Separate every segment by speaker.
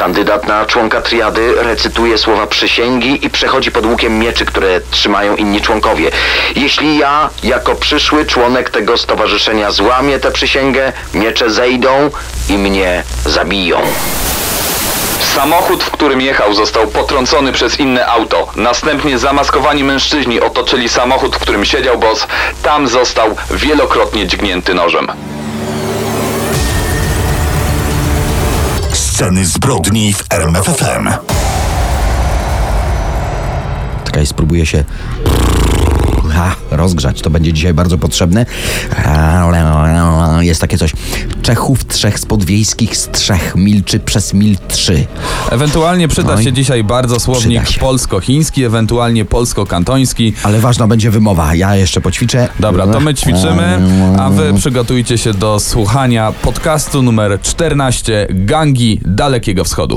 Speaker 1: Kandydat na członka triady recytuje słowa przysięgi i przechodzi pod łukiem mieczy, które trzymają inni członkowie. Jeśli ja, jako przyszły członek tego stowarzyszenia, złamię tę przysięgę, miecze zejdą i mnie zabiją.
Speaker 2: Samochód, w którym jechał, został potrącony przez inne auto. Następnie zamaskowani mężczyźni otoczyli samochód, w którym siedział boss. Tam został wielokrotnie dźgnięty nożem.
Speaker 3: Sceny zbrodni w RMFFM.
Speaker 4: Czekaj, spróbuję się ha, rozgrzać. To będzie dzisiaj bardzo potrzebne. Jest takie coś. Czechów trzech spodwiejskich z trzech milczy przez mil trzy.
Speaker 5: Ewentualnie przyda
Speaker 4: Oj.
Speaker 5: się dzisiaj bardzo słownik polsko-chiński, ewentualnie polsko-kantoński.
Speaker 4: Ale ważna będzie wymowa. Ja jeszcze poćwiczę.
Speaker 5: Dobra, to my ćwiczymy, a wy przygotujcie się do słuchania podcastu numer 14 Gangi Dalekiego Wschodu.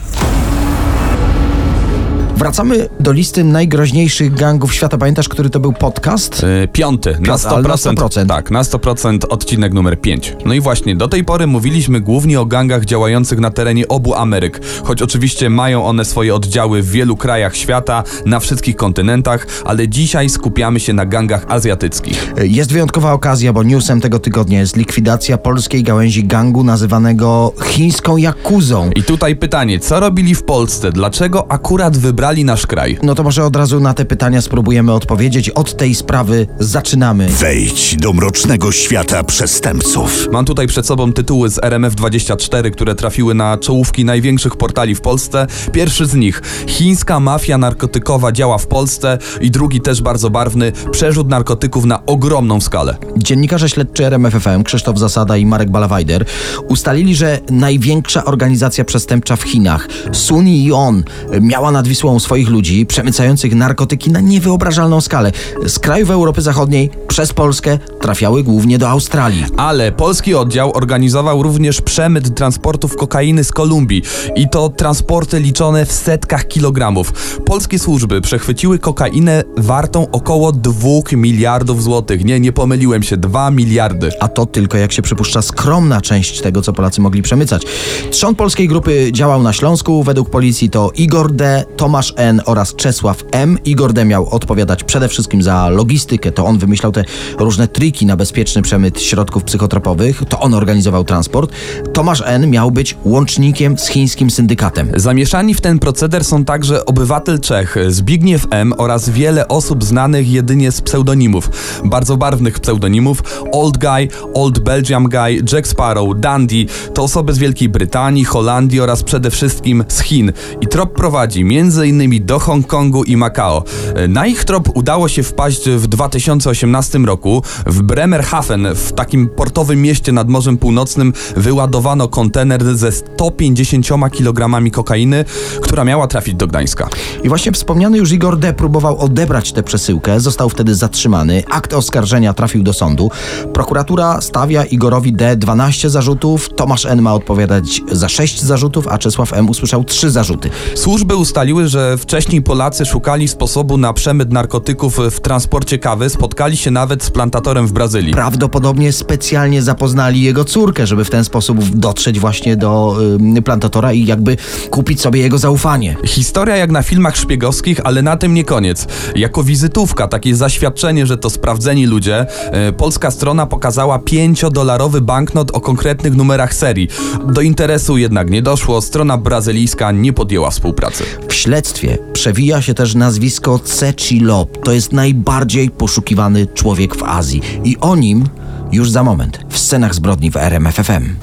Speaker 4: Wracamy do listy najgroźniejszych gangów świata. Pamiętasz, który to był podcast?
Speaker 5: Yy, Piąty, na
Speaker 4: Piąty, ale
Speaker 5: 100%,
Speaker 4: na 100%.
Speaker 5: Tak, na 100% odcinek numer 5. No i właśnie, do tej pory mówiliśmy głównie o gangach działających na terenie obu Ameryk, choć oczywiście mają one swoje oddziały w wielu krajach świata, na wszystkich kontynentach, ale dzisiaj skupiamy się na gangach azjatyckich.
Speaker 4: Jest wyjątkowa okazja, bo newsem tego tygodnia jest likwidacja polskiej gałęzi gangu nazywanego chińską jakuzą.
Speaker 5: I tutaj pytanie, co robili w Polsce? Dlaczego akurat wybrali nasz kraj?
Speaker 4: No to może od razu na te pytania spróbujemy odpowiedzieć. Od tej sprawy zaczynamy.
Speaker 3: Wejdź do mrocznego świata przestępców.
Speaker 5: Mam tutaj przed sobą tytuły z RMF24, które trafiły na czołówki największych portali w Polsce. Pierwszy z nich: Chińska mafia narkotykowa działa w Polsce, i drugi też bardzo barwny: przerzut narkotyków na ogromną skalę.
Speaker 4: Dziennikarze śledczy RMFFM Krzysztof Zasada i Marek Balawajder ustalili, że największa organizacja przestępcza w Chinach, Sun Yon, miała nad Wisłą swoich ludzi przemycających narkotyki na niewyobrażalną skalę. Z krajów Europy Zachodniej przez Polskę trafiały głównie do Australii.
Speaker 5: Ale polski oddział organizował również przemyt transportów kokainy z Kolumbii i to transporty liczone w setkach kilogramów. Polskie służby przechwyciły kokainę wartą około 2 miliardów złotych. Nie, nie pomyliłem się, 2 miliardy.
Speaker 4: A to tylko, jak się przypuszcza, skromna część tego, co Polacy mogli przemycać. Trzon polskiej grupy działał na Śląsku. Według policji to Igor D., Tomasz N. oraz Czesław M. Igor D. miał odpowiadać przede wszystkim za logistykę. To on wymyślał te różne triki na bezpieczny przemyt środków psychotropowych. To on organizował transport. Tomasz N. miał być łącznikiem z chińskim syndykatem.
Speaker 5: Zamieszani w ten proceder są także obywatel Czech, Zbigniew M. oraz wiele osób znanych jedynie z pseudonimów. Bardzo barwnych pseudonimów. Old Guy, Old Belgium Guy, Jack Sparrow, Dandy to osoby z Wielkiej Brytanii, Holandii oraz przede wszystkim z Chin. I trop prowadzi m.in. do Hongkongu i Macao. Na ich trop udało się wpaść w 2018 roku. W Bremerhaven, w takim portowym mieście nad Morzem Północnym, wyładowano kontener ze 150 kg kokainy, która miała trafić do Gdańska.
Speaker 4: I właśnie wspomniany już Igor D. próbował odebrać tę przesyłkę, został wtedy zatrzymany. Akt oskarżenia trafił do sądu. Prokuratura stawia Igorowi D. 12 zarzutów, Tomasz N. ma odpowiadać za 6 zarzutów, a Czesław M. usłyszał 3 zarzuty.
Speaker 5: Służby ustaliły, że wcześniej Polacy szukali sposobu na przemyt narkotyków w transporcie kawy, spotkali się nawet z plantatorem w Brazylii.
Speaker 4: Prawdopodobnie specjalnie zapoznali jego córkę, żeby w ten sposób dotrzeć właśnie do y, plantatora i jakby kupić sobie jego zaufanie.
Speaker 5: Historia jak na filmach szpiegowskich, ale na tym nie koniec. Jako wizytówka, takie zaświadczenie, że to sprawdzeni ludzie, e, polska strona pokazała 5-dolarowy banknot o konkretnych numerach serii. Do interesu jednak nie doszło, strona brazylijska nie podjęła współpracy.
Speaker 4: W śledztwie przewija się też nazwisko Ceci Lop. To jest najbardziej poszukiwany człowiek w Azji. I o nim już za moment w scenach zbrodni w RMFFM.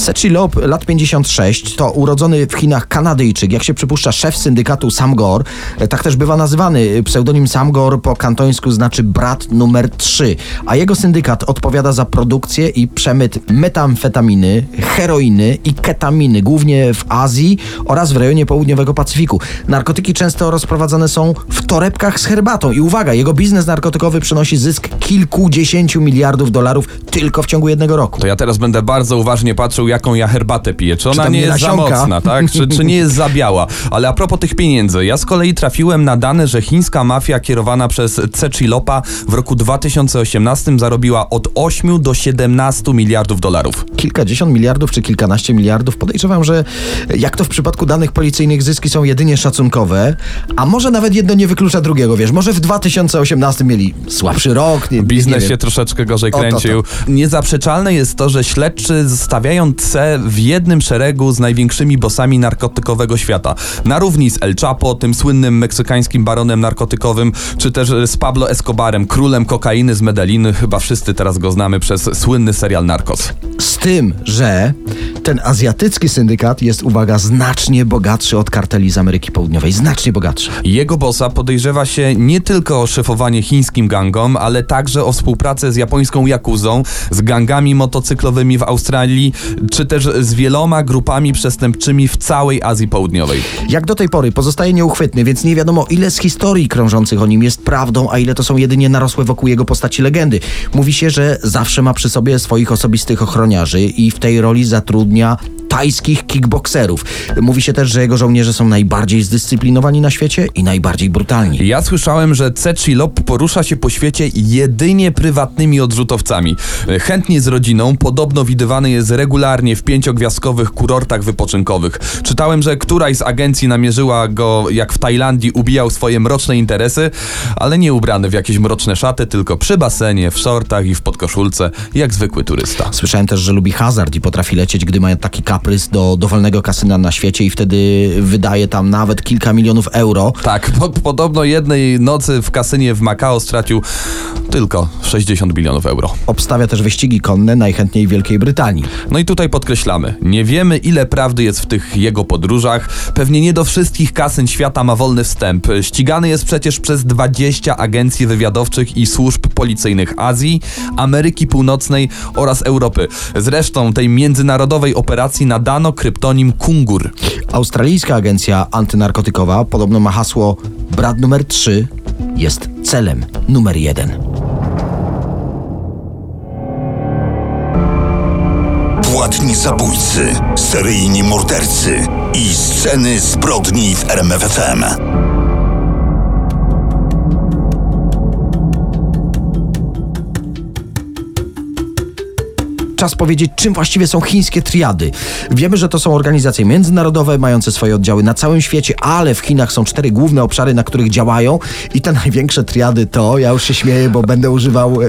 Speaker 4: Secilop, lat 56, to urodzony w Chinach Kanadyjczyk, jak się przypuszcza szef syndykatu Samgor, e, tak też bywa nazywany. Pseudonim Samgor po kantońsku znaczy brat numer 3, a jego syndykat odpowiada za produkcję i przemyt metamfetaminy, heroiny i ketaminy, głównie w Azji oraz w rejonie południowego Pacyfiku. Narkotyki często rozprowadzane są w torebkach z herbatą i uwaga, jego biznes narkotykowy przynosi zysk kilkudziesięciu miliardów dolarów tylko w ciągu jednego roku.
Speaker 5: To ja teraz będę bardzo uważnie patrzył, jaką ja herbatę piję. Czy ona
Speaker 4: tam
Speaker 5: nie jest za mocna, tak? Czy, czy nie jest za biała? Ale a propos tych pieniędzy, ja z kolei trafiłem na dane, że chińska mafia kierowana przez Cechilopa w roku 2018 zarobiła od 8 do 17 miliardów dolarów.
Speaker 4: kilkadziesiąt miliardów czy kilkanaście miliardów. Podejrzewam, że jak to w przypadku danych policyjnych zyski są jedynie szacunkowe, a może nawet jedno nie wyklucza drugiego, wiesz, może w 2018 mieli słabszy rok, nie,
Speaker 5: Biznes
Speaker 4: nie
Speaker 5: się troszeczkę gorzej
Speaker 4: O, to, to.
Speaker 5: kręcił. Niezaprzeczalne jest to, że śledczy stawiają C w jednym szeregu z największymi bossami narkotykowego świata. Na równi z El Chapo, tym słynnym meksykańskim baronem narkotykowym, czy też z Pablo Escobarem, królem kokainy z Medellin. Chyba wszyscy teraz go znamy przez słynny serial Narcos.
Speaker 4: Z tym, że ten azjatycki syndykat jest, uwaga, znacznie bogatszy od karteli z Ameryki Południowej. Znacznie bogatszy.
Speaker 5: Jego bossa podejrzewa się nie tylko o szefowanie chińskim gangom, ale także o współpracę z japońską Yakuzą, z gangami motocyklowymi w Australii, czy też z wieloma grupami przestępczymi w całej Azji Południowej.
Speaker 4: Jak do tej pory pozostaje nieuchwytny, więc nie wiadomo ile z historii krążących o nim jest prawdą, a ile to są jedynie narosłe wokół jego postaci legendy. Mówi się, że zawsze ma przy sobie swoich osobistych ochroniarzy i w tej roli zatrudnia tajskich kickbokserów. Mówi się też, że jego żołnierze są najbardziej zdyscyplinowani na świecie i najbardziej brutalni.
Speaker 5: Ja słyszałem, że Cechilop porusza się po świecie jedynie prywatnymi odrzutowcami. Chętnie z rodziną, podobno widywany jest regularnie w pięciogwiazdkowych kurortach wypoczynkowych. Czytałem, że któraś z agencji namierzyła go, jak w Tajlandii ubijał swoje mroczne interesy, ale nie ubrany w jakieś mroczne szaty, tylko przy basenie, w shortach i w podkoszulce, jak zwykły turysta.
Speaker 4: Słyszałem też, że lubi hazard i potrafi lecieć, gdy ma taki kaprys do dowolnego kasyna na świecie i wtedy wydaje tam nawet kilka milionów euro.
Speaker 5: Tak, po, podobno jednej nocy w kasynie w Macao stracił tylko 60 milionów euro.
Speaker 4: Obstawia też wyścigi konne najchętniej w Wielkiej Brytanii.
Speaker 5: No i tutaj podkreślamy, nie wiemy ile prawdy jest w tych jego podróżach. Pewnie nie do wszystkich kasyn świata ma wolny wstęp. Ścigany jest przecież przez 20 agencji wywiadowczych i służb policyjnych Azji, Ameryki Północnej oraz Europy. Zresztą tej międzynarodowej operacji nadano kryptonim Kungur.
Speaker 4: Australijska agencja antynarkotykowa podobno ma hasło brat numer 3 jest celem numer 1.
Speaker 3: zabójcy, seryjni mordercy i sceny zbrodni w RMFFM.
Speaker 4: Czas powiedzieć, czym właściwie są chińskie triady. Wiemy, że to są organizacje międzynarodowe, mające swoje oddziały na całym świecie, ale w Chinach są cztery główne obszary, na których działają i te największe triady to, ja już się śmieję, bo będę używał e,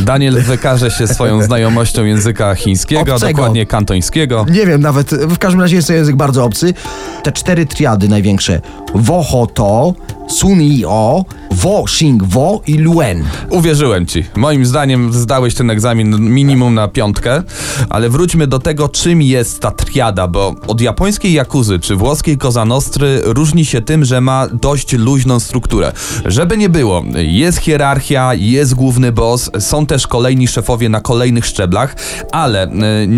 Speaker 5: Daniel wykaże się swoją znajomością języka chińskiego,
Speaker 4: Obcego.
Speaker 5: dokładnie kantońskiego.
Speaker 4: Nie wiem, nawet w każdym razie jest to język bardzo obcy. Te cztery triady największe: Woho to, Sun o, Wo Xing Wo i Luen.
Speaker 5: Uwierzyłem ci. Moim zdaniem zdałeś ten egzamin minimum na piątkę, ale wróćmy do tego, czym jest ta triada, bo od japońskiej Jakuzy czy włoskiej Koza Nostry różni się tym, że ma dość luźną strukturę. Żeby nie było, jest hierarchia, jest główny boss, są też kolejni szefowie na kolejnych szczeblach, ale e,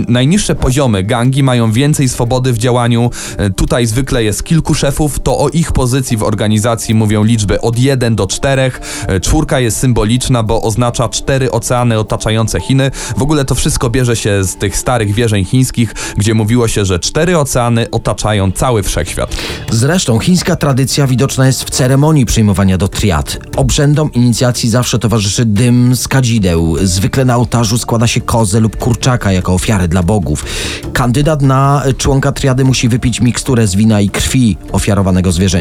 Speaker 5: najniższe poziomy gangi mają więcej swobody w działaniu. E, tutaj zwykle jest kilku szefów, to o ich pozycji w organizacji mówią liczby od 1 do 4. E, Czwórka jest symboliczna, bo oznacza cztery oceany otaczające Chiny. W ogóle to wszystko bierze się z tych starych wierzeń chińskich, gdzie mówiło się, że cztery oceany otaczają cały wszechświat.
Speaker 4: Zresztą chińska tradycja widoczna jest w ceremonii przyjmowania do triad. Obrzędom inicjacji zawsze towarzyszy dym z kadzideł. Zwykle na ołtarzu składa się kozę lub kurczaka jako ofiarę dla bogów. Kandydat na członka triady musi wypić miksturę z wina i krwi ofiarowanego zwierzęcia.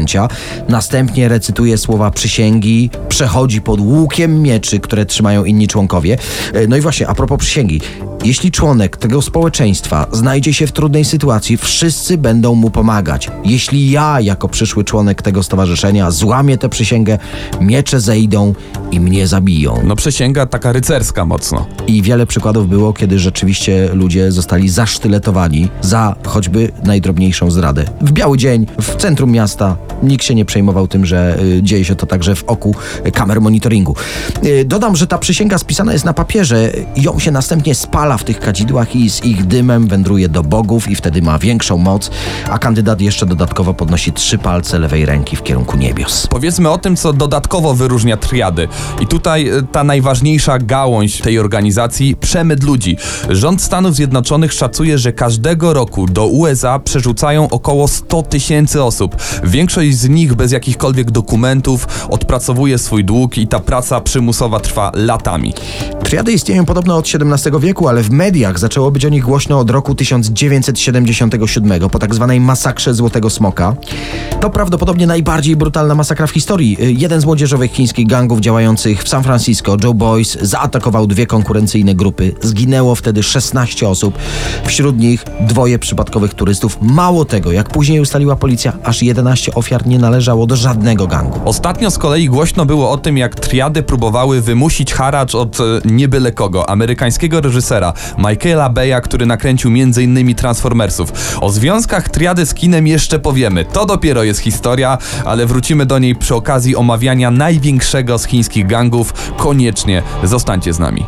Speaker 4: Następnie recytuje słowa przysięgi, przechodzi pod łukiem mieczy, które trzymają inni członkowie. E, No i właśnie, a propos przysięgi. Jeśli członek tego społeczeństwa znajdzie się w trudnej sytuacji, wszyscy będą mu pomagać. Jeśli ja, jako przyszły członek tego stowarzyszenia, złamię tę przysięgę, miecze zejdą i mnie zabiją.
Speaker 5: No przysięga taka rycerska mocno.
Speaker 4: I wiele przykładów było, kiedy rzeczywiście ludzie zostali zasztyletowani za choćby najdrobniejszą zdradę. W biały dzień, w centrum miasta, nikt się nie przejmował tym, że y, dzieje się to także w oku kamer monitoringu. Y, dodam, że ta przysięga spisana jest na papierze, ją się następnie spala w tych kadzidłach i z ich dymem wędruje do bogów i wtedy ma większą moc, a kandydat jeszcze dodatkowo podnosi trzy palce lewej ręki w kierunku niebios.
Speaker 5: Powiedzmy o tym, co dodatkowo wyróżnia triady. I tutaj e, ta najważniejsza gałąź tej organizacji przemyt ludzi. Rząd Stanów Zjednoczonych szacuje, że każdego roku do USA przerzucają około 100 tysięcy osób. Większość z nich bez jakichkolwiek dokumentów odpracowuje swój dług i ta praca przymusowa trwa latami.
Speaker 4: Triady istnieją podobno od XVII wieku, w mediach zaczęło być o nich głośno od roku 1977 po tak zwanej masakrze Złotego Smoka. To prawdopodobnie najbardziej brutalna masakra w historii. Jeden z młodzieżowych chińskich gangów działających w San Francisco, Joe Boys, zaatakował dwie konkurencyjne grupy. Zginęło wtedy 16 osób, wśród nich dwoje przypadkowych turystów. Mało tego, jak później ustaliła policja, aż 11 ofiar nie należało do żadnego gangu.
Speaker 5: Ostatnio z kolei głośno było o tym, jak triady próbowały wymusić haracz od e, nie byle kogo, amerykańskiego reżysera Michaela Beya, który nakręcił m.in. Transformersów. O związkach triady z kinem jeszcze powiemy. To dopiero jest historia, ale wrócimy do niej przy okazji omawiania największego z chińskich gangów. Koniecznie zostańcie z nami.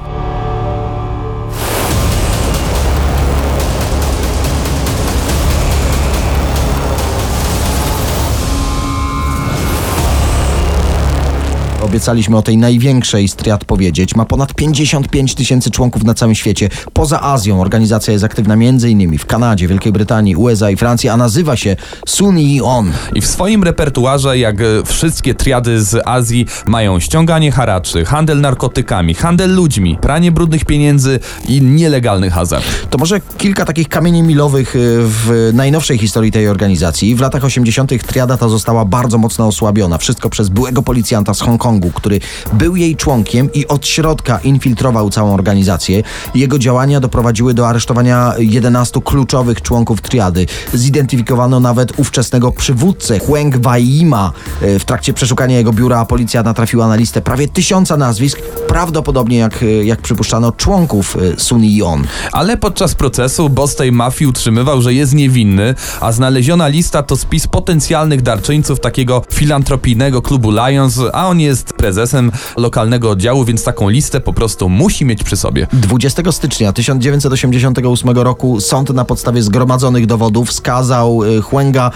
Speaker 4: Obiecaliśmy o tej największej z triad powiedzieć. Ma ponad 55 tysięcy członków na całym świecie. Poza Azją organizacja jest aktywna m.in. w Kanadzie, Wielkiej Brytanii, USA i Francji, a nazywa się Sunni On.
Speaker 5: I w swoim repertuarze, jak e, wszystkie triady z Azji, mają ściąganie haraczy, handel narkotykami, handel ludźmi, pranie brudnych pieniędzy i nielegalny hazard.
Speaker 4: To może kilka takich kamieni milowych y, w najnowszej historii tej organizacji. W latach 80. triada ta została bardzo mocno osłabiona. Wszystko przez byłego policjanta z Hongkongu, który był jej członkiem i od środka infiltrował całą organizację. Jego działania doprowadziły do aresztowania 11 kluczowych członków triady. Zidentyfikowano nawet ówczesnego przywódcę Huang Waima. Y, W trakcie przeszukania jego biura policja natrafiła na listę prawie tysiąca nazwisk, prawdopodobnie jak, y, jak przypuszczano członków y, Sunni On.
Speaker 5: Ale podczas procesu boss tej mafii utrzymywał, że jest niewinny, a znaleziona lista to spis potencjalnych darczyńców takiego filantropijnego klubu Lions, a on jest prezesem lokalnego oddziału, więc taką listę po prostu musi mieć przy sobie.
Speaker 4: 20 stycznia 1988 roku sąd na podstawie zgromadzonych dowodów skazał y, Huenga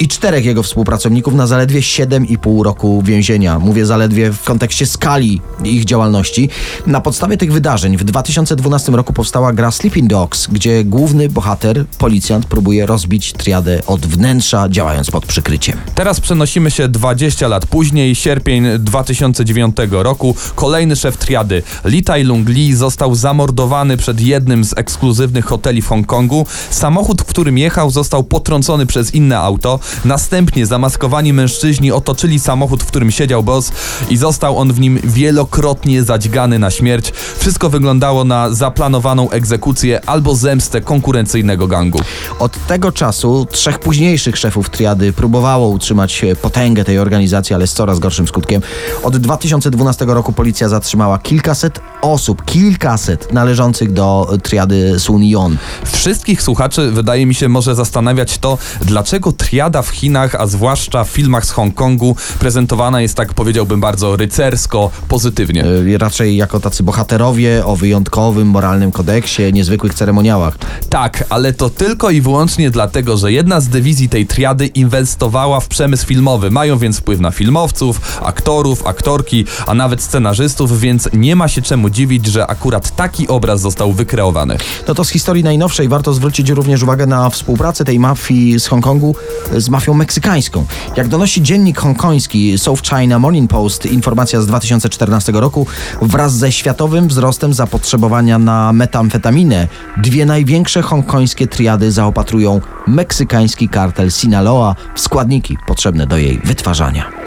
Speaker 4: i czterech jego współpracowników na zaledwie 7,5 roku więzienia. Mówię zaledwie w kontekście skali ich działalności. Na podstawie tych wydarzeń w 2012 roku powstała gra Sleeping Dogs, gdzie główny bohater, policjant, próbuje rozbić triadę od wnętrza, działając pod przykryciem.
Speaker 5: Teraz przenosimy się 20 lat później, sierpień 2009 roku. Kolejny szef triady, Li Tai Lung Li, został zamordowany przed jednym z ekskluzywnych hoteli w Hongkongu. Samochód, w którym jechał, został potrącony przez inne auto. Następnie zamaskowani mężczyźni otoczyli samochód, w którym siedział boss i został on w nim wielokrotnie zadźgany na śmierć. Wszystko wyglądało na zaplanowaną egzekucję albo zemstę konkurencyjnego gangu.
Speaker 4: Od tego czasu trzech późniejszych szefów triady próbowało utrzymać e, potęgę tej organizacji, ale z coraz gorszym skutkiem. Od 2012 roku policja zatrzymała kilkaset osób, kilkaset należących do triady Sun-Yon.
Speaker 5: Wszystkich słuchaczy, wydaje mi się, może zastanawiać to, dlaczego triada w Chinach, a zwłaszcza w filmach z Hongkongu, prezentowana jest tak, powiedziałbym, bardzo rycersko, pozytywnie.
Speaker 4: E, Raczej jako tacy bohaterowie o wyjątkowym moralnym kodeksie, niezwykłych ceremoniałach.
Speaker 5: Tak, ale to tylko i wyłącznie dlatego, że jedna z dywizji tej triady inwestowała w przemysł filmowy. Mają więc wpływ na filmowców, aktorów, aktorki, a nawet scenarzystów, więc nie ma się czemu dziwić, że akurat taki obraz został wykreowany.
Speaker 4: No to z historii najnowszej warto zwrócić również uwagę na współpracę tej mafii z Hongkongu z mafią meksykańską. Jak donosi dziennik hongkoński South China Morning Post, informacja z 2014 roku, wraz ze światowym wzrostem zapotrzebowania na metamfetaminę, dwie największe hongkońskie triady zaopatrują meksykański kartel Sinaloa w składniki potrzebne do jej wytwarzania.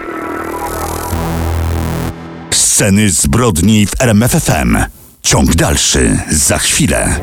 Speaker 3: Sceny zbrodni w RMFFM. Ciąg dalszy za chwilę.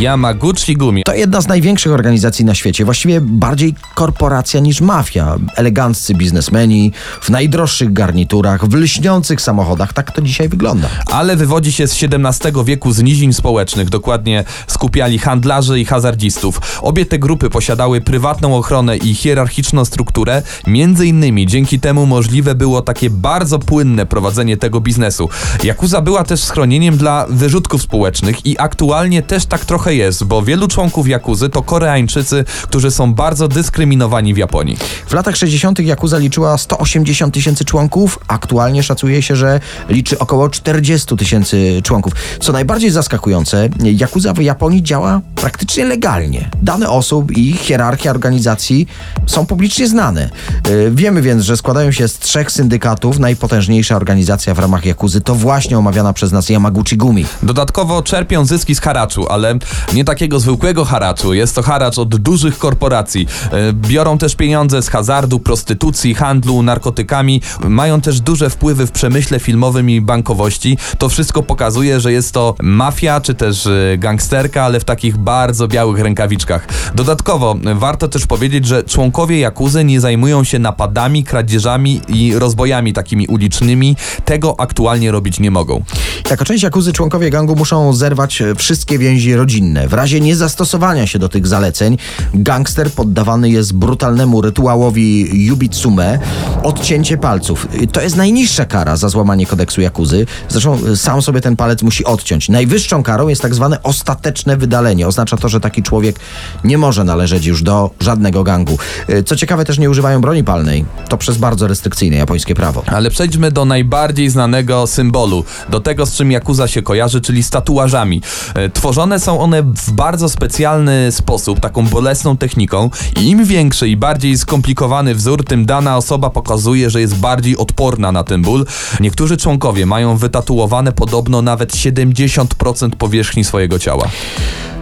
Speaker 5: Yamaguchi Gumi.
Speaker 4: To jedna z największych organizacji na świecie, właściwie bardziej korporacja niż mafia. Eleganccy biznesmeni, w najdroższych garniturach, w lśniących samochodach. Tak to dzisiaj wygląda.
Speaker 5: ale wywodzi się z XVII wieku z nizin społecznych, dokładnie skupiali handlarzy i hazardzistów. Obie te grupy posiadały prywatną ochronę i hierarchiczną strukturę, między innymi dzięki temu możliwe było takie bardzo płynne prowadzenie tego biznesu. Yakuza była też schronieniem dla wyrzutków społecznych i aktualnie też tak trochę jest, bo wielu członków Jakuzy to Koreańczycy, którzy są bardzo dyskryminowani w Japonii.
Speaker 4: W latach 60. Yakuza liczyła 180 tysięcy członków. Aktualnie szacuje się, że liczy około 40 tysięcy członków. Co najbardziej zaskakujące, Yakuza w Japonii działa praktycznie legalnie. Dane osób i hierarchia organizacji są publicznie znane. Yy, Wiemy więc, że składają się z trzech syndykatów. Najpotężniejsza organizacja w ramach Yakuzy to właśnie omawiana przez nas Yamaguchi Gumi.
Speaker 5: Dodatkowo czerpią zyski z haraczu, ale nie takiego zwykłego haraczu. Jest to haracz od dużych korporacji. E, Biorą też pieniądze z hazardu, prostytucji, handlu narkotykami. Mają też duże wpływy w przemyśle filmowym i bankowości. To wszystko pokazuje, że jest to mafia czy też e, gangsterka, ale w takich bardzo białych rękawiczkach. Dodatkowo e, warto też powiedzieć, że członkowie Jakuzy nie zajmują się napadami, kradzieżami i rozbojami takimi ulicznymi. Tego aktualnie robić nie mogą.
Speaker 4: Jako część Jakuzy członkowie gangu muszą zerwać wszystkie więzi rodzinne. W razie niezastosowania się do tych zaleceń, gangster poddawany jest brutalnemu rytuałowi yubitsume, odcięcie palców. Y, To jest najniższa kara za złamanie kodeksu Jakuzy. Zresztą y, sam sobie ten palec musi odciąć. Najwyższą karą jest tak zwane ostateczne wydalenie. Oznacza to, że taki człowiek nie może należeć już do żadnego gangu. Y, Co ciekawe, też nie używają broni palnej. To przez bardzo restrykcyjne japońskie prawo.
Speaker 5: Ale przejdźmy do najbardziej znanego symbolu, do tego z czym Yakuza się kojarzy, czyli z tatuażami. E, Tworzone są one w bardzo specjalny sposób, taką bolesną techniką i im większy i bardziej skomplikowany wzór, tym dana osoba pokazuje, że jest bardziej odporna na ten ból. Niektórzy członkowie mają wytatuowane podobno nawet 70% powierzchni swojego ciała.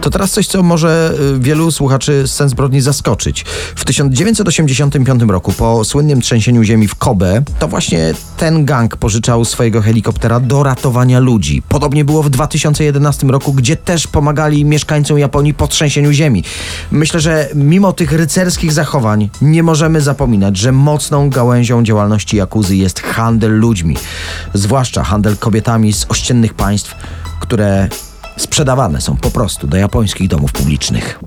Speaker 4: To teraz coś, co może y, wielu słuchaczy Sens Zbrodni zaskoczyć. W 1985 roku, po słynnym trzęsieniu ziemi w Kobe, to właśnie ten gang pożyczał swojego helikoptera do ratowania ludzi. Podobnie było w 2011 roku, gdzie też pomagali mieszkańcom Japonii po trzęsieniu ziemi. Myślę, że mimo tych rycerskich zachowań nie możemy zapominać, że mocną gałęzią działalności Jakuzy jest handel ludźmi. Zwłaszcza handel kobietami z ościennych państw, które sprzedawane są po prostu do japońskich domów publicznych.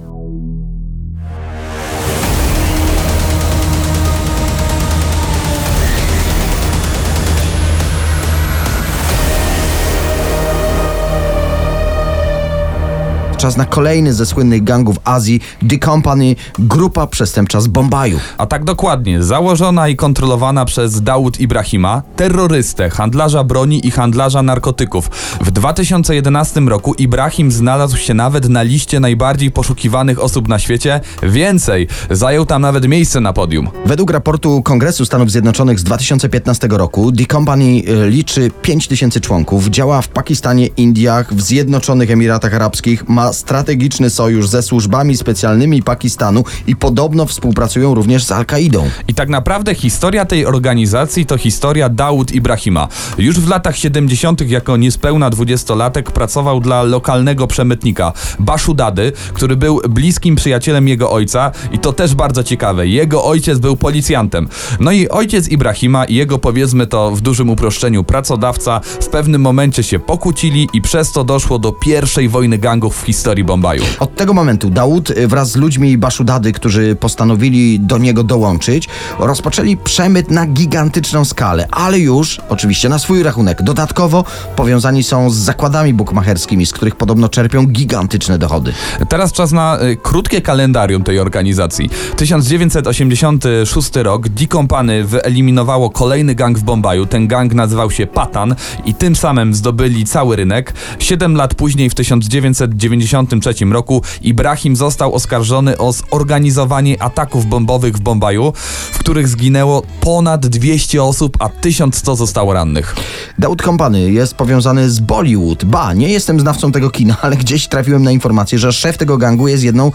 Speaker 4: Czas na kolejny ze słynnych gangów Azji, The Company, grupa przestępcza z Bombaju.
Speaker 5: A tak dokładnie, założona i kontrolowana przez Daud Ibrahima, terrorystę, handlarza broni i handlarza narkotyków. W 2011 roku Ibrahim znalazł się nawet na liście najbardziej poszukiwanych osób na świecie. Więcej, zajął tam nawet miejsce na podium.
Speaker 4: Według raportu Kongresu Stanów Zjednoczonych z 2015 roku The Company y, liczy 5 tysięcy członków, działa w Pakistanie, Indiach, w Zjednoczonych Emiratach Arabskich, ma strategiczny sojusz ze służbami specjalnymi Pakistanu i podobno współpracują również z Al-Kaidą.
Speaker 5: I tak naprawdę historia tej organizacji to historia Daud Ibrahima. Już w latach 70. jako niespełna dwudziestolatek pracował dla lokalnego przemytnika Bashu Dady, który był bliskim przyjacielem jego ojca i to też bardzo ciekawe. Jego ojciec był policjantem. No i ojciec Ibrahima i jego powiedzmy to w dużym uproszczeniu pracodawca w pewnym momencie się pokłócili i przez to doszło do pierwszej wojny gangów w historii Bombaju.
Speaker 4: Od tego momentu Daud y, wraz z ludźmi Baszudady, którzy postanowili do niego dołączyć, rozpoczęli przemyt na gigantyczną skalę, ale już oczywiście na swój rachunek. Dodatkowo powiązani są z zakładami bukmacherskimi, z których podobno czerpią gigantyczne dochody.
Speaker 5: Teraz czas na y, krótkie kalendarium tej organizacji. 1986 rok D Company wyeliminowało kolejny gang w Bombaju. Ten gang nazywał się Patan i tym samym zdobyli cały rynek. Siedem lat później, w 1990 1993 roku Ibrahim został oskarżony o zorganizowanie ataków bombowych w Bombaju, w których zginęło ponad 200 osób, a 1100 zostało rannych.
Speaker 4: Daud Kompany jest powiązany z Bollywood. Ba, nie jestem znawcą tego kina, ale gdzieś trafiłem na informację, że szef tego gangu jest jedną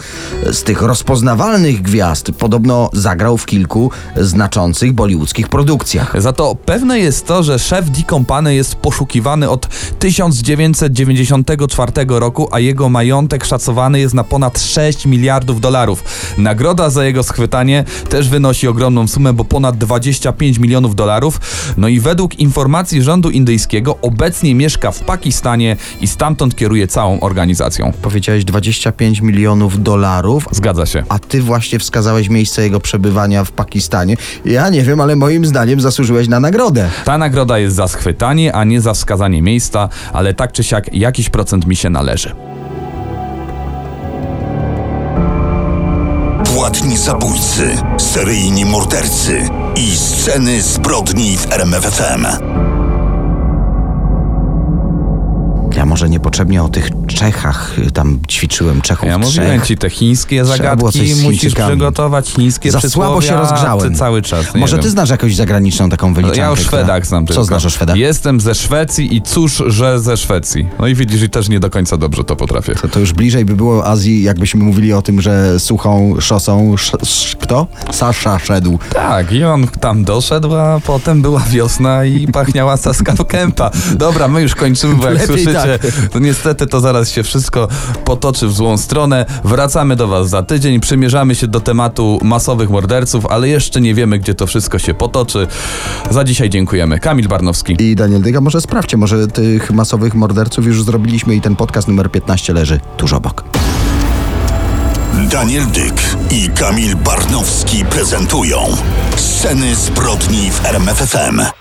Speaker 4: z tych rozpoznawalnych gwiazd. Podobno zagrał w kilku znaczących bollywoodzkich produkcjach.
Speaker 5: Za to pewne jest to, że szef D. Company jest poszukiwany od 1994 roku, a jego majątek szacowany jest na ponad 6 miliardów dolarów. Nagroda za jego schwytanie też wynosi ogromną sumę, bo ponad 25 milionów dolarów. No i według informacji rządu indyjskiego obecnie mieszka w Pakistanie i stamtąd kieruje całą organizacją.
Speaker 4: Powiedziałeś 25 milionów dolarów,
Speaker 5: Zgadza się.
Speaker 4: a ty właśnie wskazałeś miejsce jego przebywania w Pakistanie. Ja nie wiem, ale moim zdaniem zasłużyłeś na nagrodę.
Speaker 5: Ta nagroda jest za schwytanie, a nie za wskazanie miejsca, ale tak czy siak jakiś procent mi się należy.
Speaker 3: Płatni zabójcy, seryjni mordercy i sceny zbrodni w RMFFM.
Speaker 4: Może niepotrzebnie o tych Czechach y, tam ćwiczyłem, Czechów
Speaker 5: Ja mówiłem
Speaker 4: trzech.
Speaker 5: ci, te chińskie zagadki musisz przygotować, chińskie
Speaker 4: Za słabo się rozgrzałem.
Speaker 5: cały czas.
Speaker 4: Może
Speaker 5: wiem.
Speaker 4: ty znasz jakąś zagraniczną taką wyliczankę?
Speaker 5: Ja o Szwedach znam tylko.
Speaker 4: Co znasz o Szwedach?
Speaker 5: Jestem ze Szwecji i cóż, że ze Szwecji. No i widzisz, i też nie do końca dobrze to potrafię.
Speaker 4: To, to już bliżej by było Azji, jakbyśmy mówili o tym, że suchą szosą sz, sz, kto? Sasza szedł.
Speaker 5: Tak, i on tam doszedł, a potem była wiosna i pachniała saska w kępa. Dobra, my już kończymy, bo jak
Speaker 4: Lepiej
Speaker 5: słyszycie,
Speaker 4: tak.
Speaker 5: to niestety to zaraz się wszystko potoczy w złą stronę. Wracamy do was za tydzień, przymierzamy się do tematu masowych morderców, ale jeszcze nie wiemy, gdzie to wszystko się potoczy. Za dzisiaj dziękujemy. Kamil Barnowski.
Speaker 4: I Daniel Dyga, może sprawdźcie, może tych masowych morderców już zrobiliśmy i ten podcast numer 15 leży tuż obok.
Speaker 3: Daniel Dyk i Kamil Barnowski prezentują Sceny zbrodni w RMFFM.